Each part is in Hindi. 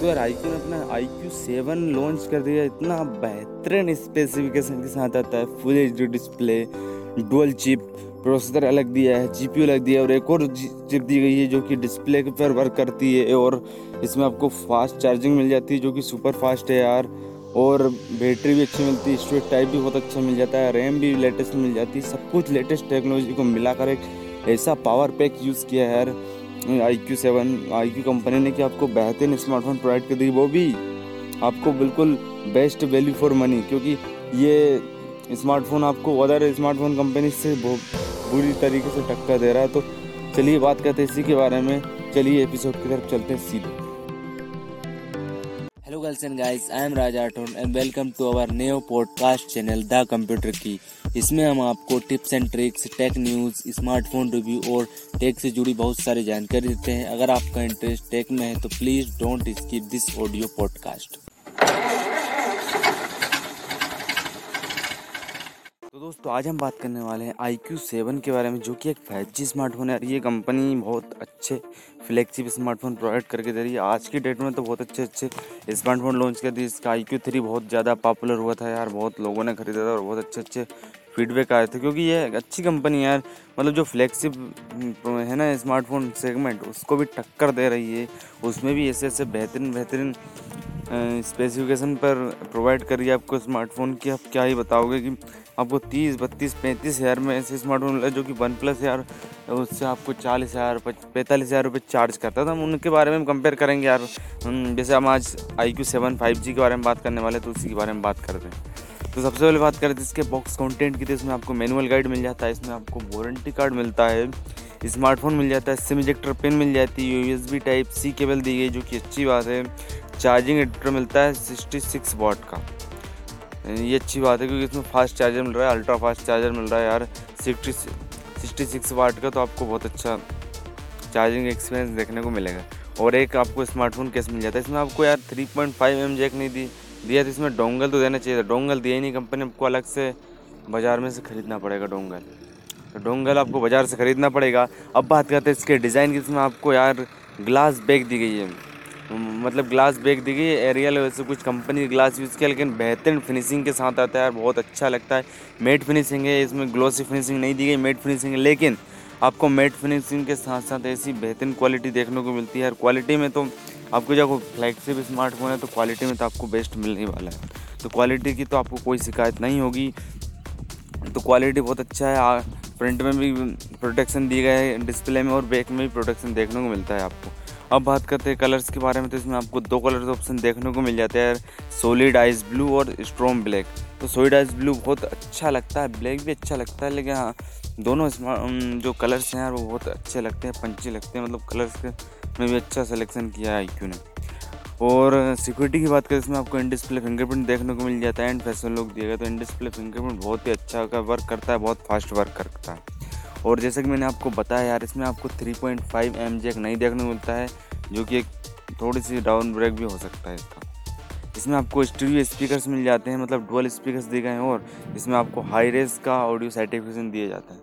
तो यार आई ने अपना आई क्यू सेवन लॉन्च कर दिया। इतना बेहतरीन स्पेसिफिकेशन के साथ आता है। Full H display dual chip processor अलग दिया है जी अलग दिया है और एक और चिप दी गई है जो कि डिस्प्ले के पर वर्क करती है और इसमें आपको फास्ट चार्जिंग मिल जाती है जो कि सुपर फास्ट है यार। और बैटरी भी अच्छी मिलती है स्टोरेज टाइप भी बहुत अच्छा मिल जाता है रैम भी लेटेस्ट मिल जाती है। सब कुछ लेटेस्ट टेक्नोलॉजी को मिलाकर एक ऐसा पावर पैक यूज़ किया है यार। I Q seven I Q company ने कि आपको बेहतरीन स्मार्टफ़ोन प्रोवाइड कर दी, वो भी आपको बिल्कुल बेस्ट वैल्यू फॉर मनी क्योंकि ये स्मार्टफ़ोन आपको अदर स्मार्टफ़ोन कंपनी से बुरी तरीके से टक्कर दे रहा है। तो चलिए बात करते हैं इसी के बारे में। चलिए एपिसोड की तरफ़ चलते हैं सीधे। Hello girls and guys I am Raja Rathore and welcome to our new podcast channel the computer की इसमें हम आपको tips and tricks, tech news, smartphone review और टेक से जुड़ी बहुत सारी जानकारी देते हैं। अगर आपका इंटरेस्ट टेक में है तो please don't skip this audio podcast. तो दोस्तों, आज हम बात करने वाले हैं आई क्यू सेवन के बारे में, जो कि एक फाइव जी स्मार्टफ़ोन है। ये कंपनी बहुत अच्छे फ्लैगशिप स्मार्टफ़ोन प्रोवाइड करके दे रही है। आज की डेट में तो बहुत अच्छे अच्छे स्मार्टफ़ोन लॉन्च कर दी इसका आई क्यू थ्री बहुत ज़्यादा पॉपुलर हुआ था यार। बहुत लोगों ने खरीदा था और बहुत अच्छे अच्छे फीडबैक आए थे, क्योंकि ये अच्छी कंपनी है यार। मतलब जो फ्लैगशिप है ना, स्मार्टफ़ोन सेगमेंट, उसको भी टक्कर दे रही है। उसमें भी ऐसे ऐसे बेहतरीन बेहतरीन स्पेसिफिकेशन पर प्रोवाइड कर रही है आपको स्मार्टफ़ोन की। आप क्या ही बताओगे कि आपको तीस, बत्तीस, पैंतीस हज़ार में ऐसे स्मार्टफ़ोन मिला, जो कि वन प्लस यार, उससे आपको चालीस हज़ार पैंतालीस हज़ार रुपये चार्ज करता था। हम उनके बारे में हम कंपेयर करेंगे यार। जैसे हम आज I Q seven five G के बारे में बात करने वाले तो उसी के बारे में बात करते हैं। तो सबसे पहले बात करें तो इसके बॉक्स कंटेंट की तो इसमें आपको मैनुअल गाइड मिल जाता है, इसमें आपको वारंटी कार्ड मिलता है स्मार्टफ़ोन मिल जाता है सिम इजेक्टर पिन मिल जाती है यूएसबी टाइप सी केबल दी गई, जो कि अच्छी बात है। चार्जिंग एडिटर मिलता है सिक्सटी सिक्स वॉट का। ये अच्छी बात है क्योंकि इसमें फास्ट चार्जर मिल रहा है अल्ट्रा फास्ट चार्जर मिल रहा है यार सिक्सटी सिक्सटी सिक्स वाट का तो आपको बहुत अच्छा चार्जिंग एक्सपीरियंस देखने को मिलेगा। और एक आपको स्मार्टफ़ोन केस मिल जाता है, इसमें आपको यार three point five M jack नहीं दी दिया तो इसमें डोंगल तो देना चाहिए था। डोंगल दिया ही नहीं कंपनी आपको अलग से बाज़ार में से ख़रीदना पड़ेगा डोंगल। तो डोंगल आपको बाज़ार से ख़रीदना पड़ेगा। अब बात करते हैं इसके डिज़ाइन की, इसमें आपको यार ग्लास बैग दी गई है। मतलब ग्लास बैग दी गई है एरियल वैसे कुछ कंपनी ग्लास यूज़ किया, लेकिन बेहतरीन फिनिशिंग के साथ आता है यार, बहुत अच्छा लगता है। मेट फिनिशिंग है, इसमें ग्लोसी फिनिशिंग नहीं दी गई मेट फिनिशिंग है, लेकिन आपको मेट फिनिशिंग के साथ साथ ऐसी बेहतरीन क्वालिटी देखने को मिलती है। और क्वालिटी में तो आपको जब फ्लैगशिप स्मार्टफ़ोन है तो क्वालिटी में तो आपको बेस्ट मिलने वाला है। तो क्वालिटी की तो आपको कोई शिकायत नहीं होगी। तो क्वालिटी बहुत अच्छा है। फ्रंट में भी प्रोटेक्शन दिए गए हैं डिस्प्ले में और बैक में भी प्रोटेक्शन देखने को मिलता है आपको। अब बात करते हैं कलर्स के बारे में तो इसमें आपको दो कलर ऑप्शन देखने को मिल जाते हैं सोलिड आइस ब्लू और स्ट्रॉन्ग ब्लैक तो सोलिड आइस ब्लू बहुत अच्छा लगता है ब्लैक भी अच्छा लगता है, लेकिन हाँ दोनों जो कलर्स हैं वो बहुत अच्छे लगते हैं पंची लगते हैं मतलब कलर्स के में भी अच्छा सिलेक्शन किया है आई ने. और सिक्योरिटी की बात करें, इसमें आपको इन डिस्प्ले फिंगरप्रिंट देखने को मिल जाता है एंड फ़ैशन लुक दिया गया तो इन डिस्प्ले फिंगरप्रिंट बहुत ही अच्छा का वर्क करता है, बहुत फास्ट वर्क करता है. और जैसे कि मैंने आपको बताया यार, इसमें आपको 3.5 पॉइंट एम जैक नहीं देखने को मिलता है, जो कि एक थोड़ी सी डाउन ब्रेक भी हो सकता है इसका। इसमें आपको स्टूडियो स्पीकर्स मिल जाते हैं मतलब डुअल स्पीकर्स दिए गए हैं और इसमें आपको हाई रेस का ऑडियो सर्टिफिकेशन दिया जाता है।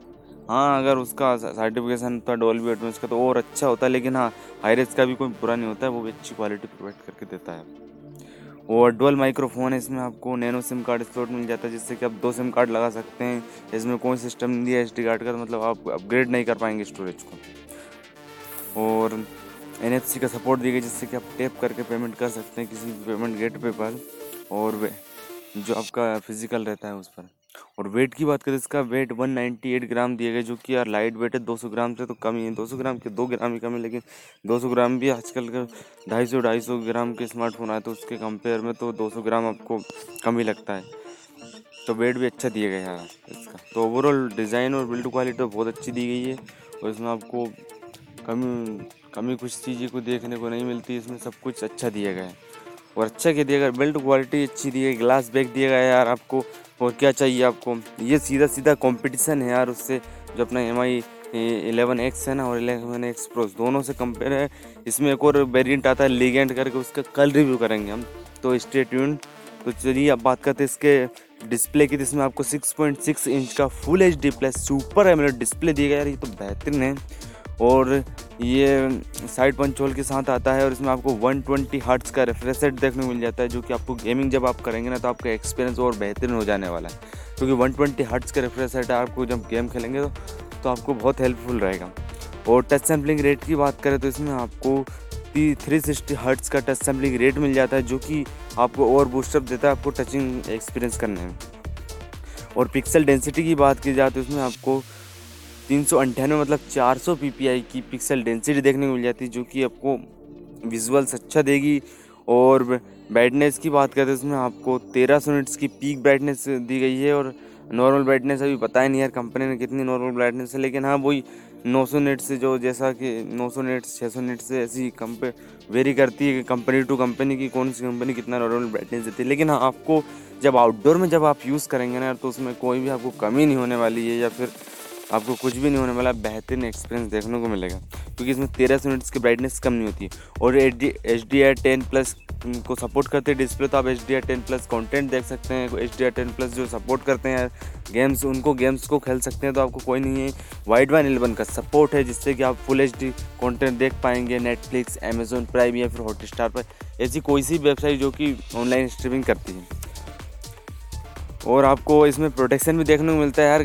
हाँ अगर उसका सर्टिफिकेशन था डोल बी का तो और अच्छा होता है लेकिन हाँ हाई रेस का भी कोई बुरा नहीं होता है वो भी अच्छी क्वालिटी प्रोवाइड करके देता है। और डुअल माइक्रोफोन है, इसमें आपको नैनो सिम कार्ड स्लॉट मिल जाता है, जिससे कि आप दो सिम कार्ड लगा सकते हैं। इसमें कोई सिस्टम नहीं दिया एच डी कार्ड का तो मतलब आप अपग्रेड नहीं कर पाएँगे स्टोरेज को। और एन एफ़ सी का सपोर्ट दी गई जिससे कि आप टेप करके पेमेंट कर सकते हैं किसी पेमेंट गेट पे पर, और जो आपका फ़िज़िकल रहता है उस पर। और वेट की बात करें, इसका वेट 198 ग्राम दिया गया, जो कि यार लाइट वेट है 200 ग्राम से तो कम ही है। 200 ग्राम के दो ग्राम ही कम है, लेकिन 200 ग्राम भी आजकल का ढाई सौ ढाई सौ ग्राम के स्मार्टफ़ोन आए तो उसके कंपेयर में तो 200 ग्राम आपको कम ही लगता है। तो वेट भी अच्छा दिया गया यार इसका। तो ओवरऑल डिज़ाइन और बिल्ड क्वालिटी तो बहुत अच्छी दी गई है, और इसमें आपको कमी कमी कुछ चीज़ें को देखने को नहीं मिलती, इसमें सब कुछ अच्छा दिया गया है। और अच्छा क्या दिया गया बिल्ड क्वालिटी अच्छी दी गई ग्लास बैग दिया गया यार आपको, और क्या चाहिए आपको? ये सीधा सीधा कंपटीशन है यार उससे, जो अपना एम आई एलेवन एक्स है ना, और इलेवन एक्स प्रो दोनों से कंपेयर है। इसमें एक और वेरिएंट आता है लीगेंट करके, उसका कल रिव्यू करेंगे हम। तो स्टे तो चलिए, अब बात करते हैं इसके डिस्प्ले की, जिसमें आपको 6.6 इंच का full H D plus super AMOLED display दिया गया यार, ये तो बेहतरीन है। और ये साइड पंच होल के साथ आता है और इसमें आपको 120 ट्वेंटी हर्ट्स का रिफ्रेश रेट देखने को मिल जाता है जो कि आपको गेमिंग जब आप करेंगे ना तो आपका एक्सपीरियंस और बेहतरीन हो जाने वाला है। क्योंकि 120 ट्वेंटी हर्ट्स का रिफ्रेश रेट आपको जब गेम खेलेंगे तो, तो आपको बहुत हेल्पफुल रहेगा। और टच सैम्पलिंग रेट की बात करें तो इसमें आपको थ्री सिक्सटी हर्ट्स का टच सैम्पलिंग रेट मिल जाता है जो कि आपको और बूस्टअप देता है आपको टचिंग एक्सपीरियंस करने में। और पिक्सल डेंसिटी की बात की जाए तो इसमें आपको तीन सौ अंठानवे मतलब चार सौ पी पी आई की पिक्सल डेंसिटी देखने को मिल जाती है, जो कि आपको विजुअल्स अच्छा देगी। और ब्राइटनेस की बात करें तो इसमें आपको तेरह सौ यूनिट्स की पीक ब्राइटनेस दी गई है, और नॉर्मल ब्राइटनेस अभी पता ही नहीं यार, कंपनी ने कितनी नॉर्मल ब्राइटनेस है, लेकिन हाँ वही नौ सौ नेट से जो जैसा कि नौ सौ नेट छः सौ नेट से ऐसी कंपे, वेरी करती है कि कंपनी टू कंपनी की कौन सी कंपनी कितना नॉर्मल ब्राइटनेस देती है। लेकिन हाँ आपको जब आउटडोर में जब आप यूज़ करेंगे ना तो उसमें कोई भी आपको कमी नहीं होने वाली है, या फिर आपको कुछ भी नहीं होने वाला, बेहतरीन एक्सपीरियंस देखने को मिलेगा। क्योंकि इसमें तेरह सौ यूनिट्स की ब्राइटनेस कम नहीं होती। है और H D R ten plus को सपोर्ट करते हैं डिस्प्ले तो आप H D R ten plus content देख सकते हैं। H D R ten plus जो सपोर्ट करते हैं गेम्स उनको गेम्स को खेल सकते हैं तो आपको कोई नहीं है। वाइड वन इलेवन का सपोर्ट है, जिससे कि आप फुल एच डी कॉन्टेंट देख पाएँगे नेटफ्लिक्स अमेजोन प्राइम या फिर हॉटस्टार पर। ऐसी कोई सी वेबसाइट जो कि ऑनलाइन स्ट्रीमिंग करती है। और आपको इसमें प्रोटेक्शन भी देखने को मिलता है यार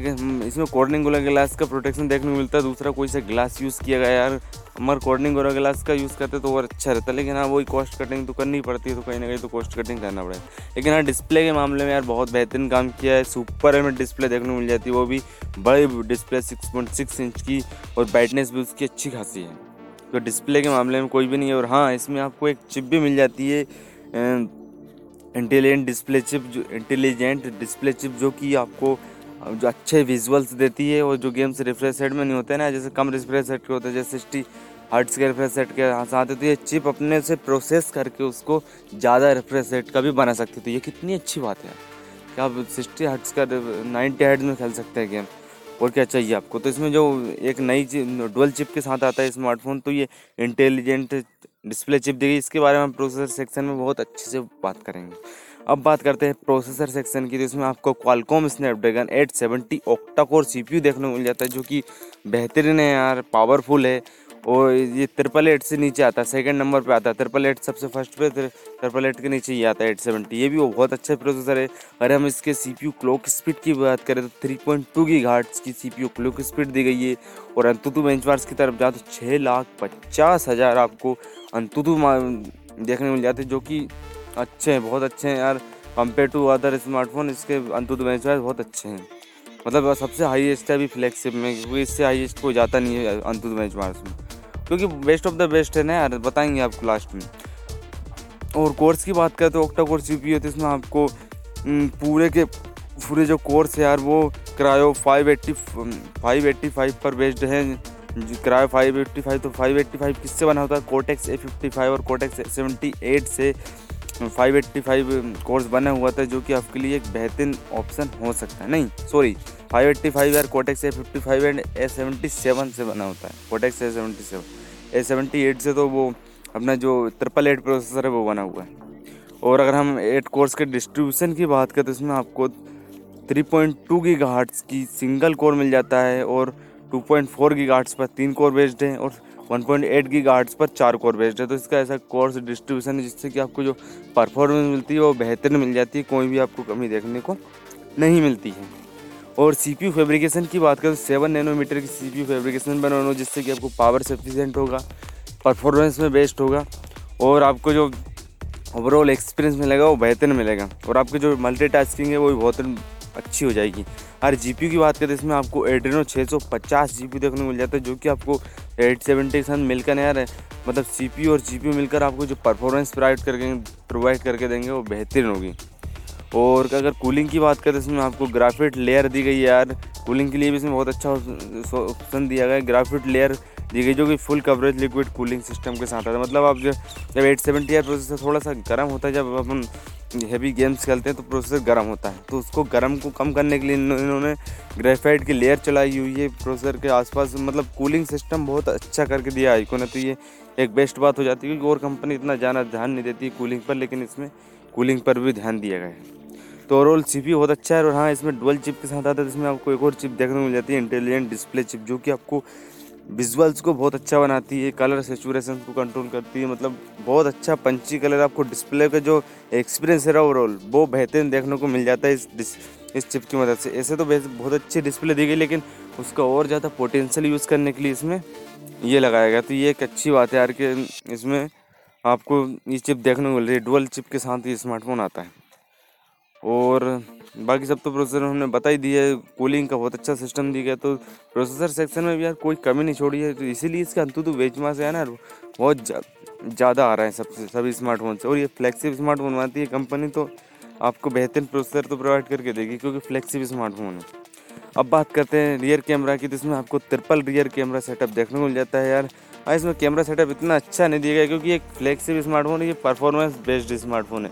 इसमें कोर्निंग गोला ग्लास का प्रोटेक्शन देखने को मिलता है। दूसरा कोई सा ग्लास यूज़ किया गया यार। हमारे कोर्निंग गोला ग्लास का यूज़ करते तो और अच्छा रहता है। लेकिन हाँ वही कॉस्ट कटिंग तो करनी पड़ती है तो कहीं ना कहीं तो कॉस्ट कटिंग करना पड़ेगा। लेकिन हाँ डिस्प्ले के मामले में यार बहुत बेहतरीन काम किया है। सुपर एम डिस्प्ले देखने को मिल जाती है। वो भी बड़ी डिस्प्ले सिक्स इंच की और ब्राइटनेस भी उसकी अच्छी खासी है। तो डिस्प्ले के मामले में कोई भी नहीं है। और हाँ इसमें आपको एक चिप भी मिल जाती है। इंटेलिजेंट डिस्प्ले चिप जो इंटेलिजेंट डिस्प्ले चिप जो कि आपको, जो अच्छे विजुअल्स देती है और जो गेम्स रिफ्रेश सेट में नहीं होते ना, जैसे कम रिफ्रेश सेट के होते हैं, जैसे सिक्सटी हर्ट्स के रिफ्रेश सेट के साथ तो ये चिप अपने से प्रोसेस करके उसको ज़्यादा रिफ्रेश सेट का भी बना सकती तो ये कितनी अच्छी बात है। कि आप सिक्सटी हर्ट्स का नाइन्टी हर्ट्स में खेल सकते हैं गेम और क्या चाहिए आपको? तो इसमें जो एक नई डुअल चिप के साथ आता है स्मार्टफ़ोन तो ये इंटेलिजेंट डिस्प्ले चिप देगी इसके बारे में हम प्रोसेसर सेक्शन में बहुत अच्छे से बात करेंगे। अब बात करते हैं प्रोसेसर सेक्शन की तो इसमें आपको Qualcomm Snapdragon 870 octa core CPU देखने को मिल जाता है, जो कि बेहतरीन है यार पावरफुल है। और ये ट्रिपल एट से नीचे आता है सेकेंड नंबर पे आता है। ट्रिपल एट सबसे फ़र्स्ट पे ट्रिपल एट के नीचे ही आता है एट सेवेंटी ये भी वो बहुत अच्छा प्रोसेसर है। अगर हम इसके C P U clock speed की बात करें तो थ्री पॉइंट टू की घाट्स की C P U clock speed दी गई है। और अंतुतु बेंचमार्क्स की तरफ़ जाए तो छः लाख पचास हज़ार आपको अंतुतु देखने मिल जाते जो कि अच्छे हैं, बहुत अच्छे हैं यार। कंपेयर टू अदर स्मार्टफ़ोन इसके अंतुतु बेंचमार्क बहुत अच्छे हैं। मतलब सबसे हाईएस्ट है अभी फ्लैगशिप में, क्योंकि इससे हाईएस्ट कोई जाता नहीं है अंतुतु बेंचमार्क में। क्योंकि बेस्ट ऑफ़ द बेस्ट है ना यार, बताएँगे आपको लास्ट में। और कोर्स की बात करें तो ऑक्टा कोर्स यू पी तो इसमें आपको पूरे के, पूरे जो कोर्स है यार, वो Kryo five eighty five five eighty five based है। क्रायो फाइव एट्टी फाइव तो फाइव एट्टी फाइव किससे बना होता है? कोटेक्स ए फिफ्टी फाइव और कोटेक्स सेवेंटी एट से फाइव एट्टी फाइव कोर्स बना हुआ था, जो कि आपके लिए एक बेहतरीन ऑप्शन हो सकता है। नहीं सॉरी फाइव एट्टी फाइव यार Cortex A fifty five and A seventy seven से बना होता है। Cortex A seventy seven A seventy eight से तो वो अपना जो ट्रिपल एट प्रोसेसर है, वो बना हुआ है। और अगर हम एट कोर्स के डिस्ट्रीब्यूशन की बात करें तो इसमें आपको थ्री पॉइंट टू की सिंगल कोर मिल जाता है और टू पॉइंट फोर की घाट्स पर तीन कोर बेस्ड हैं और वन पॉइंट एट की गार्ड्स पर चार कोर बेस्ड है। तो इसका ऐसा कोर्स डिस्ट्रीब्यूशन है जिससे कि आपको जो परफॉर्मेंस मिलती है, वो बेहतर मिल जाती है, कोई भी आपको कमी देखने को नहीं मिलती है। और सी पी फेब्रिकेशन की बात करें तो सेवन नैनोमीटर की सी पी फेब्रिकेशन बनाना, जिससे कि आपको पावर सफिशेंट होगा परफॉर्मेंस में बेस्ट होगा, और आपको जो ओवरऑल एक्सपीरियंस मिलेगा, वो बेहतर मिलेगा। और आपकी जो मल्टी टास्किंग है, वो भी बहुत अच्छी हो जाएगी। और जीपीयू की बात करें इसमें आपको एड्रीनो छः सौ पचास जी देखने को मिल जाता है, जो कि आपको एट सेवेंटी के साथ मिलकर यार मतलब सीपीयू और जीपीयू मिलकर आपको जो परफॉर्मेंस प्रोवाइड करके प्रोवाइड करके देंगे, वो बेहतरीन होगी। और अगर कूलिंग की बात करें तो इसमें आपको ग्राफिट लेयर दी गई है यार। कूलिंग के लिए भी इसमें बहुत अच्छा ऑप्शन दिया गया है। ग्राफिट लेयर दी गई, जो कि full coverage liquid cooling system के साथ आता है। मतलब आप जो जब एट सेवेंटी आर प्रोसेसर थोड़ा सा गर्म होता है। जब अपन हैवी गेम्स खेलते हैं तो प्रोसेसर गर्म होता है। तो उसको गर्म को कम करने के लिए इन्होंने ग्रेफाइट की लेयर चलाई हुई है प्रोसेसर के आसपास। मतलब कूलिंग सिस्टम बहुत अच्छा करके दिया है ने। तो ये एक बेस्ट बात हो जाती है, क्योंकि और कंपनी इतना ज़्यादा ध्यान नहीं देती कूलिंग पर, लेकिन इसमें कूलिंग पर भी ध्यान दिया गया है। तो ओवरऑल सी बहुत अच्छा है और हाँ इसमें डुअल चिप के साथ आता है इसमें आपको एक और चिप देखने को मिल जाती है इंटेलिजेंट डिस्प्ले चिप जो कि आपको विजुअल्स को बहुत अच्छा बनाती है कलर सेचुरेशन को कंट्रोल करती है मतलब बहुत अच्छा पंची कलर आपको डिस्प्ले का जो एक्सपीरियंस है ओवरऑल वो बेहतरीन देखने को मिल जाता है इस इस चिप की मदद से। ऐसे तो बहुत अच्छी डिस्प्ले दी गई, लेकिन उसका और ज़्यादा पोटेंशियल यूज़ करने के लिए इसमें ये लगाया गया। तो ये एक अच्छी बात है यार कि इसमें आपको ये चिप देखने को मिल रही है। डुअल चिप के साथ ये स्मार्टफ़ोन आता है। और बाकी सब तो प्रोसेसर हमने बता ही दिया है कूलिंग का बहुत अच्छा सिस्टम दिया गया तो प्रोसेसर सेक्शन में भी यार कोई कमी नहीं छोड़ी है तो इसीलिए इसका अंतु तो बेचमा से है ना बहुत ज़्यादा आ रहा है सबसे, सभी स्मार्टफ़ोन से। और ये फ्लैक्सिव स्मार्टफ़ोन बनाती है कंपनी तो आपको बेहतरीन प्रोसेसर तो प्रोवाइड करके देगी, क्योंकि फ्लैक्सिव स्मार्टफ़ोन है। अब बात करते हैं रियर कैमरा की तो इसमें आपको ट्रिपल रियर कैमरा सेटअप देखने को मिल जाता है यार। हाँ इसमें कैमरा सेटअप इतना अच्छा नहीं दिया गया क्योंकि एक फ्लैक्सिव स्मार्टफ़ोन है, ये परफॉर्मेंस बेस्ड स्मार्टफ़ोन है।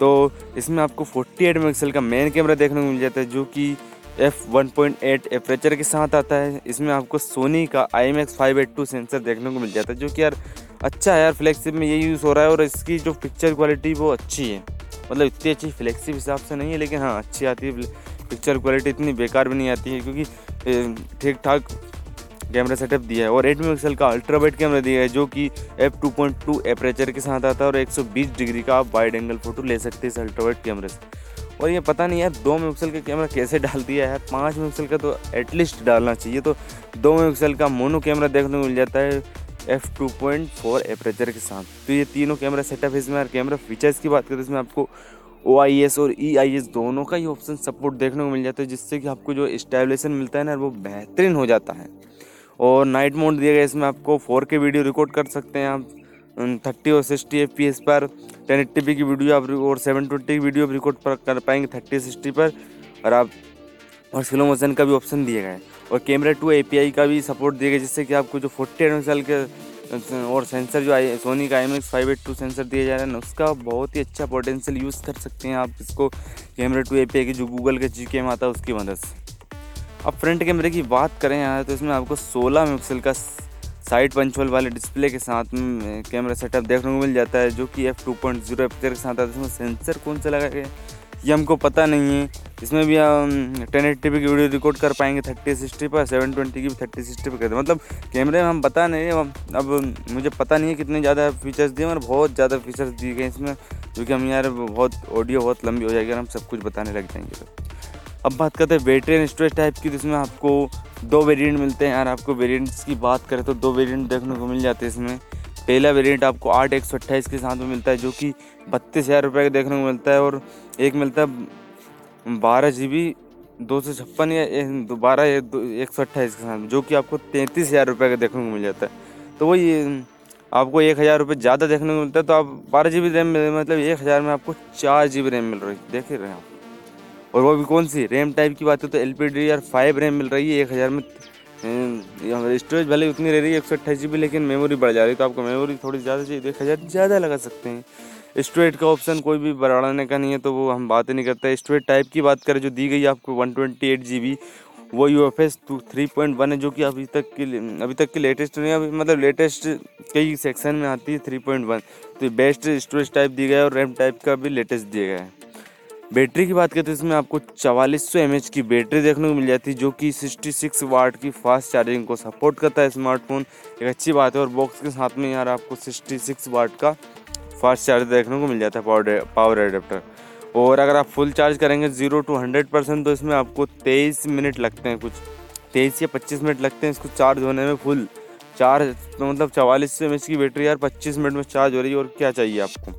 तो इसमें आपको 48 एट का मेन कैमरा देखने को मिल जाता है जो कि f one point eight aperture के साथ आता है। इसमें आपको सोनी का I M X five eight two sensor देखने को मिल जाता है, जो कि यार अच्छा है यार फ्लैक्सिप में ये यूज़ हो रहा है और इसकी जो पिक्चर क्वालिटी वो अच्छी है। मतलब इतनी अच्छी फ्लैक्सिप हिसाब से नहीं है, लेकिन हाँ अच्छी आती है पिक्चर क्वालिटी इतनी बेकार भी नहीं आती है, क्योंकि ठीक ठाक कैमरा सेटअप दिया है और एट मेगा का अल्ट्रा वाइड कैमरा दिया है, जो कि f two point two aperture के साथ आता है और 120 डिग्री का आप वाइड एंगल फ़ोटो ले सकते हैं इस अल्ट्रा वाइड कैमरे से। और ये पता नहीं यार, दो मेगा का कैमरा कैसे डाल दिया है पाँच मेगा का तो एटलीस्ट डालना चाहिए तो दो मेगा का मोनो कैमरा देखने को मिल जाता है f two point four aperture के साथ। तो ये तीनों कैमरा सेटअप है इसमें, और कैमरा फीचर्स की बात करें तो इसमें आपको ओ आई एस और ई आई एस दोनों का ही ऑप्शन सपोर्ट देखने को मिल जाता है, जिससे कि आपको जो स्टेबलेशन मिलता है ना वो बेहतरीन हो जाता है। और नाइट मोड दिया गया इसमें आपको फोर के वीडियो रिकॉर्ड कर सकते हैं आप। थर्टी और सिक्सटी एफ़ पी एस पर, टेन एट्टी पी की वीडियो आप और सेवन ट्वेंटी की वीडियो रिकॉर्ड पर कर पाएँगे थर्टी सिक्सटी पर। और आप, और स्लो मोशन का भी ऑप्शन दिया गया है। और camera two A P I का भी सपोर्ट दिया गया जिससे कि आपको जो फोर्टी एट के और सेंसर जो आई, सोनी का I M X five eight two sensor दिया जा रहा है उसका बहुत ही अच्छा पोटेंशियल यूज़ कर सकते हैं आप इसको। Camera two A P I की जो गूगल के जी कैम आता है, उसकी मदद से। अब फ्रंट कैमरे की बात करें यहाँ तो इसमें आपको 16 मेगापिक्सल का साइड पंचोल वाले डिस्प्ले के साथ में कैमरा सेटअप देखने को मिल जाता है, जो कि एफ़ टू पॉइंट ज़ीरो एपिक्सल के साथ आता है। इसमें सेंसर कौन सा लगा गया ये हमको पता नहीं है। इसमें भी हम टेन एट की वीडियो रिकॉर्ड कर पाएँगे थर्टी सिक्सटी पर सेवन ट्वेंटी की भी थर्टी सिक्सटी पर करते मतलब कैमरे में हम पता नहीं अब मुझे पता नहीं है कितने ज़्यादा फीचर्स दिए, मगर बहुत ज़्यादा फीचर्स दिए गए इसमें क्योंकि हम यार बहुत ऑडियो बहुत लंबी हो जाएगी और हम सब कुछ बताने लग जाएँगे। तो अब बात करते हैं एंड स्टोरेज टाइप की इसमें आपको दो वेरिएंट मिलते हैं। यार आपको वेरिएंट्स की बात करें तो दो वेरिएंट देखने को मिल जाते हैं इसमें। पहला वेरिएंट आपको आठ एक सौ अट्ठाईस के साथ में मिलता है, जो कि बत्तीस हज़ार रुपये का देखने को मिलता है, और एक मिलता है बारह जी बी, दो सौ छप्पन या बारह एक सौ अट्ठाईस के साथ जो कि आपको तैंतीस हज़ार रुपये का देखने को मिल जाता है। तो वही, आपको एक हज़ार रुपये ज़्यादा देखने को मिलता है तो आप बारह जी बी रैम मतलब एक हज़ार में आपको चार जी बी रैम मिल रही है। देख ही रहे हैं आप। और वो भी कौन सी? रैम टाइप की बात है तो L P D R five RAM मिल रही है, एक हज़ार में स्टोरेज भले उतनी रह रही है, एक सौ अट्ठाईस जी बी लेकिन मेमोरी बढ़ जा रही है तो आपको मेमोरी थोड़ी ज़्यादा चाहिए एक हज़ार ज़्यादा लगा सकते हैं। स्टोरेज का ऑप्शन कोई भी बढ़ाने का नहीं है तो वो हम बात ही नहीं करते। स्टोरेज टाइप की बात करें, जो दी गई आपको one twenty eight G B वो U F S two three point one है, जो कि अभी तक की अभी तक की लेटेस्ट नहीं अभी मतलब लेटेस्ट कई सेक्शन में आती है थ्री पॉइंट वन तो बेस्ट स्टोरेज टाइप दिया गया है और रैम टाइप का भी लेटेस्ट दिया गया है। बैटरी की बात करते हैं, इसमें आपको चवालीस सौ की बैटरी देखने को मिल जाती है, जो कि 66 वाट की फास्ट चार्जिंग को सपोर्ट करता है स्मार्टफ़ोन। एक अच्छी बात है, और बॉक्स के साथ में यार आपको 66 वाट का फास्ट चार्जर देखने को मिल जाता है, पावर पावर एडेप्टर। और अगर आप फुल चार्ज करेंगे ज़ीरो टू हंड्रेड परसेंट तो इसमें आपको तेईस मिनट लगते हैं, कुछ तेईस या पच्चीस मिनट लगते हैं इसको चार्ज होने में फुल। चार्ज तो मतलब चवालीस सौ की बैटरी यार पच्चीस मिनट में चार्ज हो रही है, और क्या चाहिए आपको?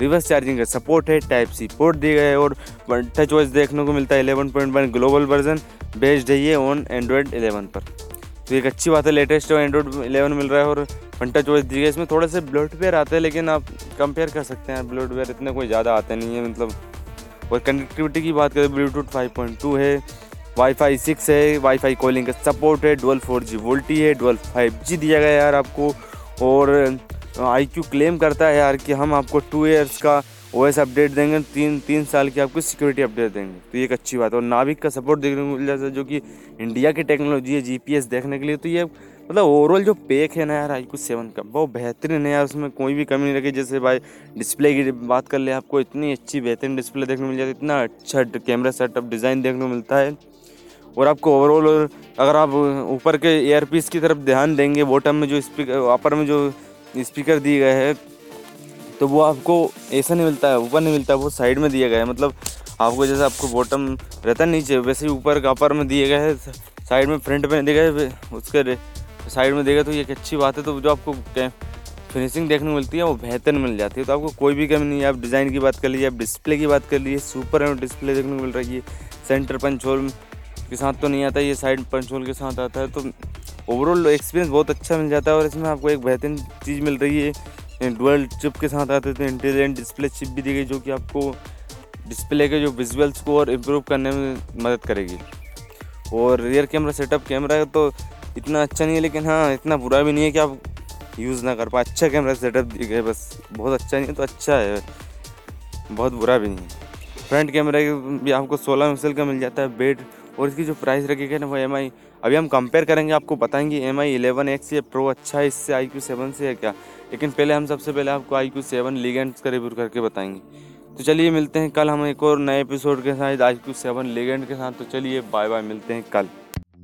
रिवर्स चार्जिंग का सपोर्ट है, टाइप सी पोर्ट दिए गए और टच वॉइस देखने को मिलता है eleven point one global version, based है ये ऑन एंड्रॉयड इलेवन पर। तो एक अच्छी बात है लेटेस्ट एंड्रॉयड इलेवन मिल रहा है और वन टच वॉइस दी गई इसमें थोड़े से ब्लूटवेयर आते हैं, लेकिन आप कंपेयर कर सकते हैं ब्लूटवेयर इतने कोई ज़्यादा आते नहीं है मतलब और कनेक्टिविटी की बात करें ब्लूटूथ फाइव पॉइंट टू है वाईफाई सिक्स है वाईफाई कॉलिंग का सपोर्ट है डुअल फोर जी वोल्टी है डुअल फाइव जी दिया गया यार आपको, और आई क्यू क्लेम करता है यार कि हम आपको टू ईयर्स का ओ एस अपडेट देंगे, तीन तीन साल की आपको सिक्योरिटी अपडेट देंगे। तो ये एक अच्छी बात है। और नाविक का सपोर्ट देखने को मिल जाता है, जो कि इंडिया की टेक्नोलॉजी है जीपीएस देखने के लिए। तो ये मतलब ओवरऑल जो पैक है ना यार आई क्यू सेवन का, बहुत बेहतरीन है यार। उसमें कोई भी कमी नहीं रखी। जैसे भाई डिस्प्ले की बात कर ले, आपको इतनी अच्छी बेहतरीन डिस्प्ले देखने को मिल जाती है। इतना अच्छा कैमरा सेटअप डिज़ाइन देखने को मिलता है। और आपको ओवरऑल अगर आप ऊपर के एयर पीस की तरफ़ ध्यान देंगे बॉटम में जो स्पीकर अपर में जो स्पीकर दिए गए हैं तो वो आपको ऐसा नहीं मिलता है, ऊपर नहीं मिलता वो साइड में दिया गया है। मतलब आपको जैसे आपको बॉटम रहता नीचे वैसे ही ऊपर का अपर में दिए गए हैं साइड में फ्रंट में दिए गए उसके साइड में देगा तो ये एक अच्छी बात है तो जो आपको फिनिशिंग देखने को मिलती है, वो बेहतर मिल जाती है। तो आपको कोई भी कमी नहीं है, आप डिज़ाइन की बात कर लीजिए, आप डिस्प्ले की बात कर लीजिए सुपर डिस्प्ले देखने को मिल रही है सेंटर पंच होल के साथ तो नहीं आता, ये साइड पंच होल के साथ आता है तो ओवरऑल एक्सपीरियंस बहुत अच्छा मिल जाता है और इसमें आपको एक बेहतरीन चीज़ मिल रही है। डुअल चिप के साथ आते थे इंटेलिजेंट डिस्प्ले चिप भी दी गई, जो कि आपको डिस्प्ले के जो विजुअल्स को और इम्प्रूव करने में मदद करेगी। और रियर कैमरा सेटअप कैमरा तो इतना अच्छा नहीं है, लेकिन हाँ इतना बुरा भी नहीं है कि आप यूज़ ना कर पाए। अच्छा कैमरा सेटअप दिए गए बस बहुत अच्छा नहीं है तो अच्छा है। बहुत बुरा भी नहीं है। फ्रंट कैमरा भी आपको सोलह मिसल का मिल जाता है बेड और इसकी जो प्राइस रखी गई ना वो MI अभी हम कंपेयर करेंगे, आपको बताएँगे एम आई इलेवन एक्स ये प्रो अच्छा है, इससे आई क्यू सेवन से है क्या? लेकिन पहले हम सबसे पहले आपको आई क्यू सेवन लीगेंड्स का रिव्यू करके बताएँगे। तो चलिए मिलते हैं कल, हम एक और नए एपिसोड के साथ आई क्यू सेवन लीगेंड के साथ। तो चलिए बाय बाय मिलते हैं कल।